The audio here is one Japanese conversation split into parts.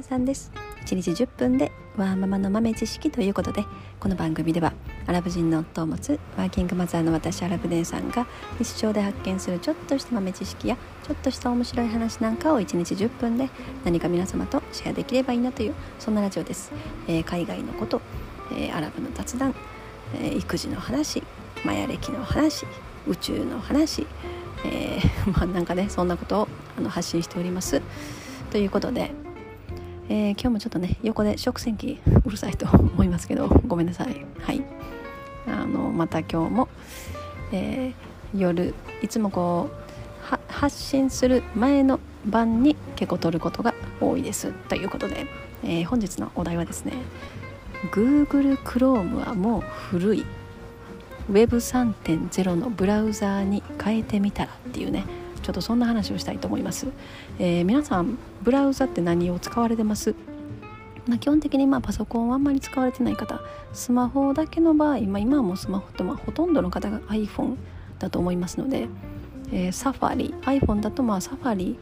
姉さんです。1日10分でワーママの豆知識ということでこの番組ではアラブ人の夫を持つワーキングマザーの私アラブ姉さんが日常で発見するちょっとした豆知識やちょっとした面白い話なんかを1日10分で何か皆様とシェアできればいいなというそんなラジオです、えー、海外のこと、えー、アラブの雑談、えー、育児の話マヤ歴の話宇宙の話えー、まあなんかねそんなことをあの発信しております。ということで、えー、今日もちょっとね横で食洗機うるさいと思いますけどごめんなさい。はい。あのまた今日も、えー、夜いつもこう発信する前の晩に結構撮ることが多いです。ということで、えー、本日のお題はですね Google Chrome はもう古い。Web3.0 のブラウザーに変えてみたらっていうねょっとそんな話をしたいと思います、えー、皆さんブラウザって何を使われてます？まあ、基本的にまあパソコンはあんまり使われてない方。スマホだけの場合、まあ、今はもうスマホってまあほとんどの方が iPhone だと思いますので、えー、サファリ iPhone だとまあサファリ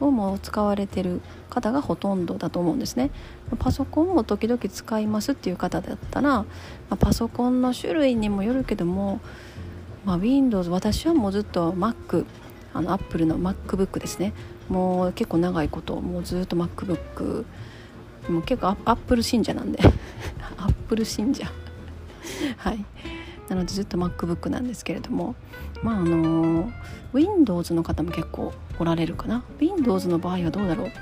をもう使われてる方がほとんどだと思うんですね。パソコンも時々使いますっていう方だったら、まあ、パソコンの種類にもよるけども、まあ、Windows 私はもうずっと Mac あの Apple の MacBook ですね。もう結構長いこともうずっと MacBook もう結構アップル信者なんで。アップル信者。はい。なのでずっと MacBook なんですけれども。まああの Windows の方も結構おられるかな。Windows の場合はどうだろう。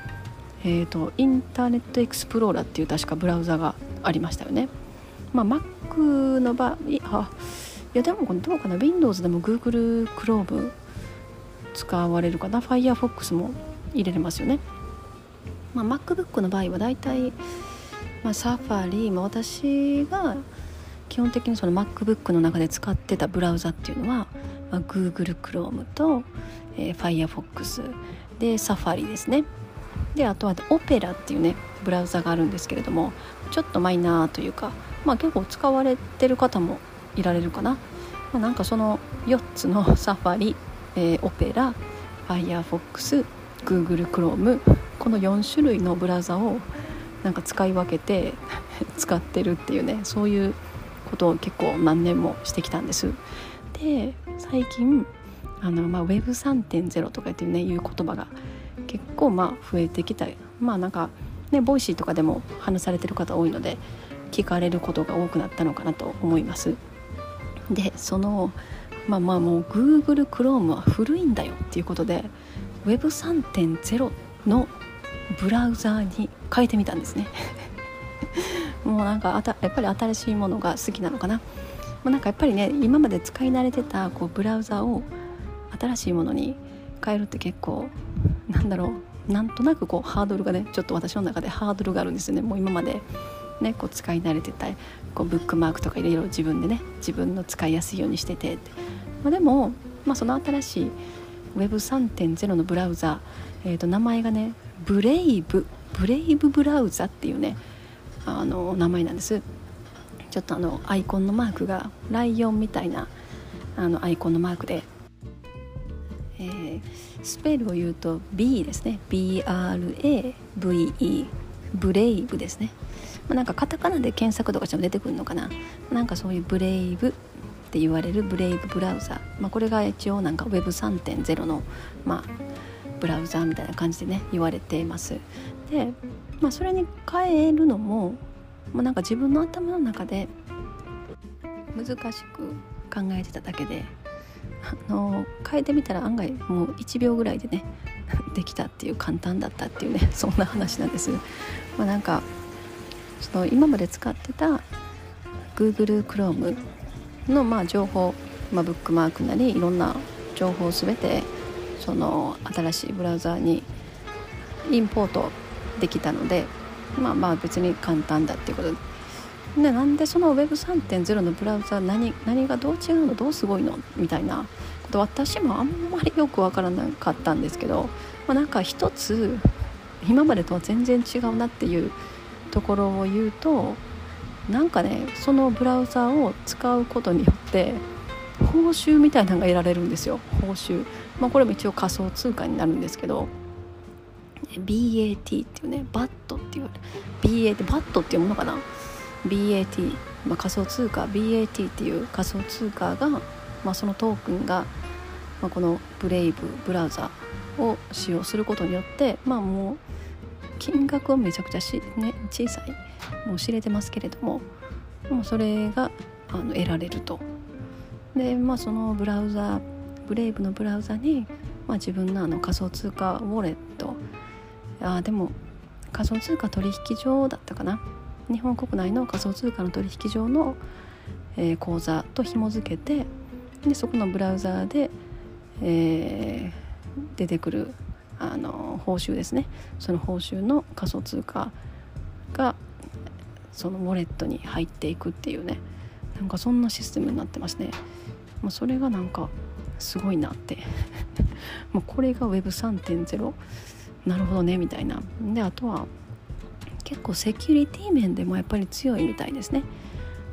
えーと、インターネットエクスプローラーっていう確かブラウザがありましたよね。まあ、Mac の場合あいやでもどうかな。Windows でも Google Chrome 使われるかな？Firefox も入れれますよね。まあ、MacBook の場合はだいたい、まあ、サファリ、まあ、私が基本的にその MacBook の中で使ってたブラウザっていうのは、まあ、Google Chrome と、えー、Firefox で Safari ですね。であとはオペラっていうねブラウザがあるんですけれどもちょっとマイナーというか、まあ、結構使われてる方もいられるかな、まあ、なんかその4つのサファリ、えー、オペラ Firefox Google Chrome この4種類のブラウザをなんか使い分けて 使ってるっていうねそういうことを結構何年もしてきたんです。で最近あの、まあ、Web3.0 とかっていうねいう言葉が結構まあ増えてきた。まあなんかねボイシーとかでも話されてる方多いので聞かれることが多くなったのかなと思います。でそのまあまあもう Google Chrome は古いんだよっていうことで Web3.0 のブラウザーに変えてみたんですね。もうなんかあたやっぱり新しいものが好きなのかな。もうなんかやっぱりね今まで使い慣れてたこうブラウザを新しいものに変えるって結構なんだろう。なんとなくこうハードルがねちょっと私の中でハードルがあるんですよね。もう今まで。ねこう使い慣れてたこうブックマークとかいろいろ自分でね自分の使いやすいようにしててって、まあ、でも、まあ、その新しい Web3.0 のブラウザ、えー、と名前がねブレイブブレイブブラウザっていうねあの名前なんです。ちょっとあのアイコンのマークがライオンみたいなあのアイコンのマークで。えー、スペルを言うと B ですね。BRAVE ブレイブですね、まあ、なんかカタカナで検索とかしても出てくるのかな。なんかそういうブレイブって言われるブレイブブラウザ、まあ、これが一応なんか Web3.0 の、まあ、ブラウザみたいな感じでね言われています。で、まあ、それに変えるのも、まあ、なんか自分の頭の中で難しく考えてただけであの変えてみたら案外もう1秒ぐらいでね できたっていう簡単だったっていうねそんな話なんです。まあ、なんかその今まで使ってた Google Chrome のまあ情報、まあ、ブックマークなりいろんな情報を全てその新しいブラウザーにインポートできたのでまあまあ別に簡単だっていうこと。ででなんでその Web3.0 のブラウザ何何がどう違うのどうすごいのみたいなこと私もあんまりよく分からなかったんですけど、まあ、なんか一つ今までとは全然違うなっていうところを言うとなんかねそのブラウザを使うことによって報酬みたいなのが得られるんですよ。報酬、まあ、これも一応仮想通貨になるんですけど BAT っていうねバットっていう BAT バットっていうものかな？BAT、まあ、仮想通貨。BAT っていう仮想通貨が、まあ、そのトークンが、まあ、このブレイブブラウザを使用することによってまあもう金額はめちゃくちゃし、ね、小さいもう知れてますけれどももうそれがあの得られると。でまあそのブラウザブレイブのブラウザに、まあ、自分のあの仮想通貨ウォレット。あでも仮想通貨取引所だったかな。日本国内の仮想通貨の取引所の、えー、口座と紐付けてでそこのブラウザで、えー、出てくるあの報酬ですね。その報酬の仮想通貨がそのウォレットに入っていくっていうね。なんかそんなシステムになってますね。もうそれがなんかすごいなって。もうこれが Web3.0 なるほどね。みたいな。であとは結構セキュリティ面でもやっぱり強いみたいですね。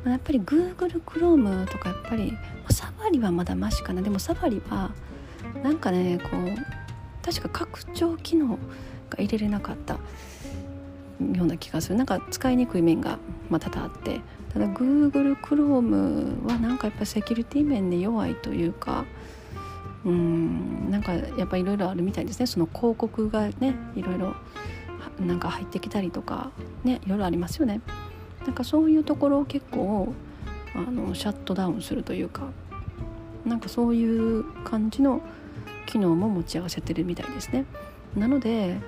やっぱり Google Chrome とかやっぱりサファリはまだマシかな。でもサファリはなんかねこう確か拡張機能が入れれなかったような気がする。なんか使いにくい面がまたあって。ただ Google Chrome はなんかやっぱセキュリティ面で弱いというか。うんなんかやっぱいろいろあるみたいですね。その広告がねいろいろなんか入ってきたりとかねいろいろありますよね。なんかそういうところを結構あのシャットダウンするというか。なんかそういう感じの機能も持ち合わせてるみたいですねなので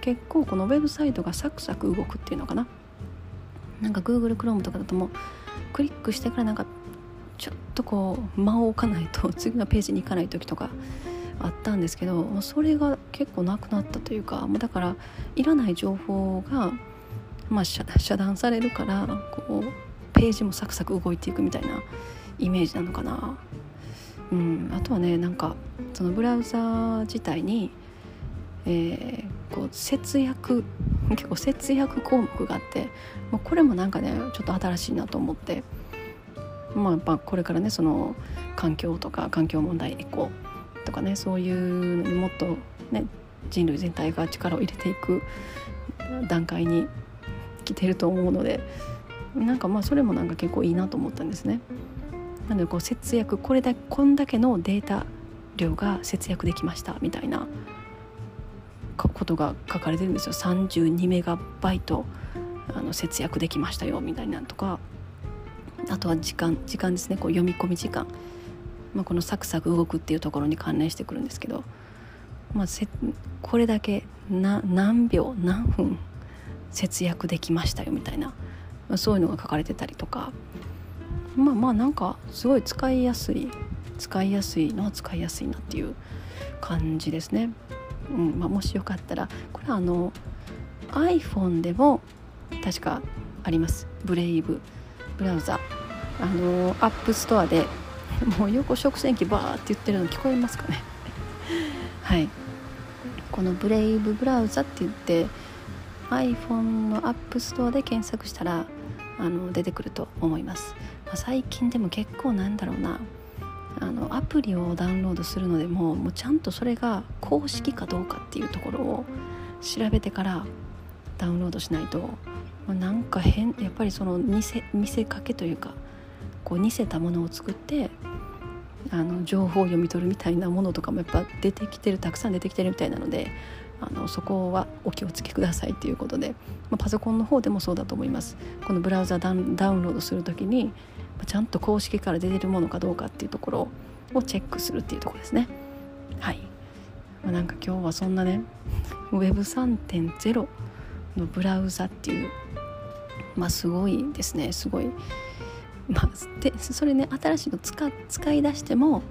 結構このウェブサイトがサクサク動くっていうのかななんか Google Chrome とかだともうクリックしてからなんかちょっとこう間を置かないと 次のページに行かない時とかあったんですけどそれが結構なくなったというかもうだからいらない情報が、まあ、遮断されるからこうページもサクサク動いていくみたいなイメージなのかな。うん、あとはねなんかそのブラウザ自体に、えー、こう節約 結構節約項目があってもうこれもなんかねちょっと新しいなと思ってまあやっぱこれからねその環境とか環境問題エコとかねそういうのにもっとね人類全体が力を入れていく段階に来てると思うのでなんかまあそれもなんか結構いいなと思ったんですね。なのでこう節約これだけこんだけのデータ量が節約できましたみたいなことが書かれてるんですよ。32メガバイトあの節約できましたよみたいなとか。あとは時間時間ですね。こう読み込み時間、まあ、このサクサク動くっていうところに関連してくるんですけど、まあ、せこれだけな何秒何分節約できましたよみたいな、まあ、そういうのが書かれてたりとか。まあまあなんかすごい使いやすい使いやすいのは使いやすいなっていう感じですね。うんまあ、もしよかったらこれはあの iPhone でも確かあります。 Brave ブラウザ。あの App Store で もう横食洗機バーって言ってるの聞こえますかね。はい。この Brave ブラウザって言って iPhone の App Store で検索したらあの出てくると思います、まあ、最近でも結構なんだろうな。あのアプリをダウンロードするのでももうちゃんとそれが公式かどうかっていうところを調べてからダウンロードしないと、まあ、なんか変やっぱりその見せ見せかけというかこう似せたものを作ってあの情報を読み取るみたいなものとかもやっぱ出てきてるたくさん出てきてるみたいなのであのそこはお気をつけくださいということで、まあ、パソコンの方でもそうだと思います。このブラウザダウンロードする時にちゃんと公式から出てるものかどうかっていうところをチェックするっていうとこですね。はい、まあ、なんか今日はそんなね Web3.0 のブラウザっていうまあすごいですね。すごい。まあでそれね新しいの使使い出しても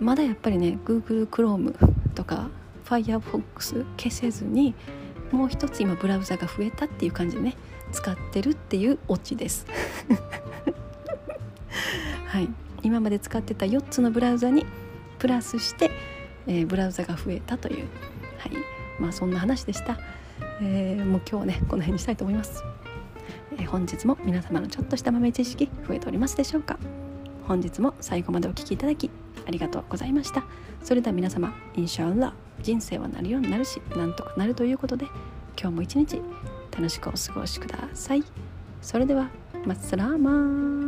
まだやっぱりね Google Chrome とか Firefox 消せずにもう一つ今ブラウザが増えたっていう感じでね。使ってるっていうオチです。はい。今まで使ってた4つのブラウザにプラスして、えー、ブラウザが増えたという。はい。まあそんな話でした、えー、もう今日はねこの辺にしたいと思います、えー、本日も皆様のちょっとした豆知識増えておりますでしょうか。本日も最後までお聴きいただきありがとうございました。それでは皆様インシャアラ人生はなるようになるしなんとかなるということで今日も一日楽しくお過ごしください。それではマッサラーマン。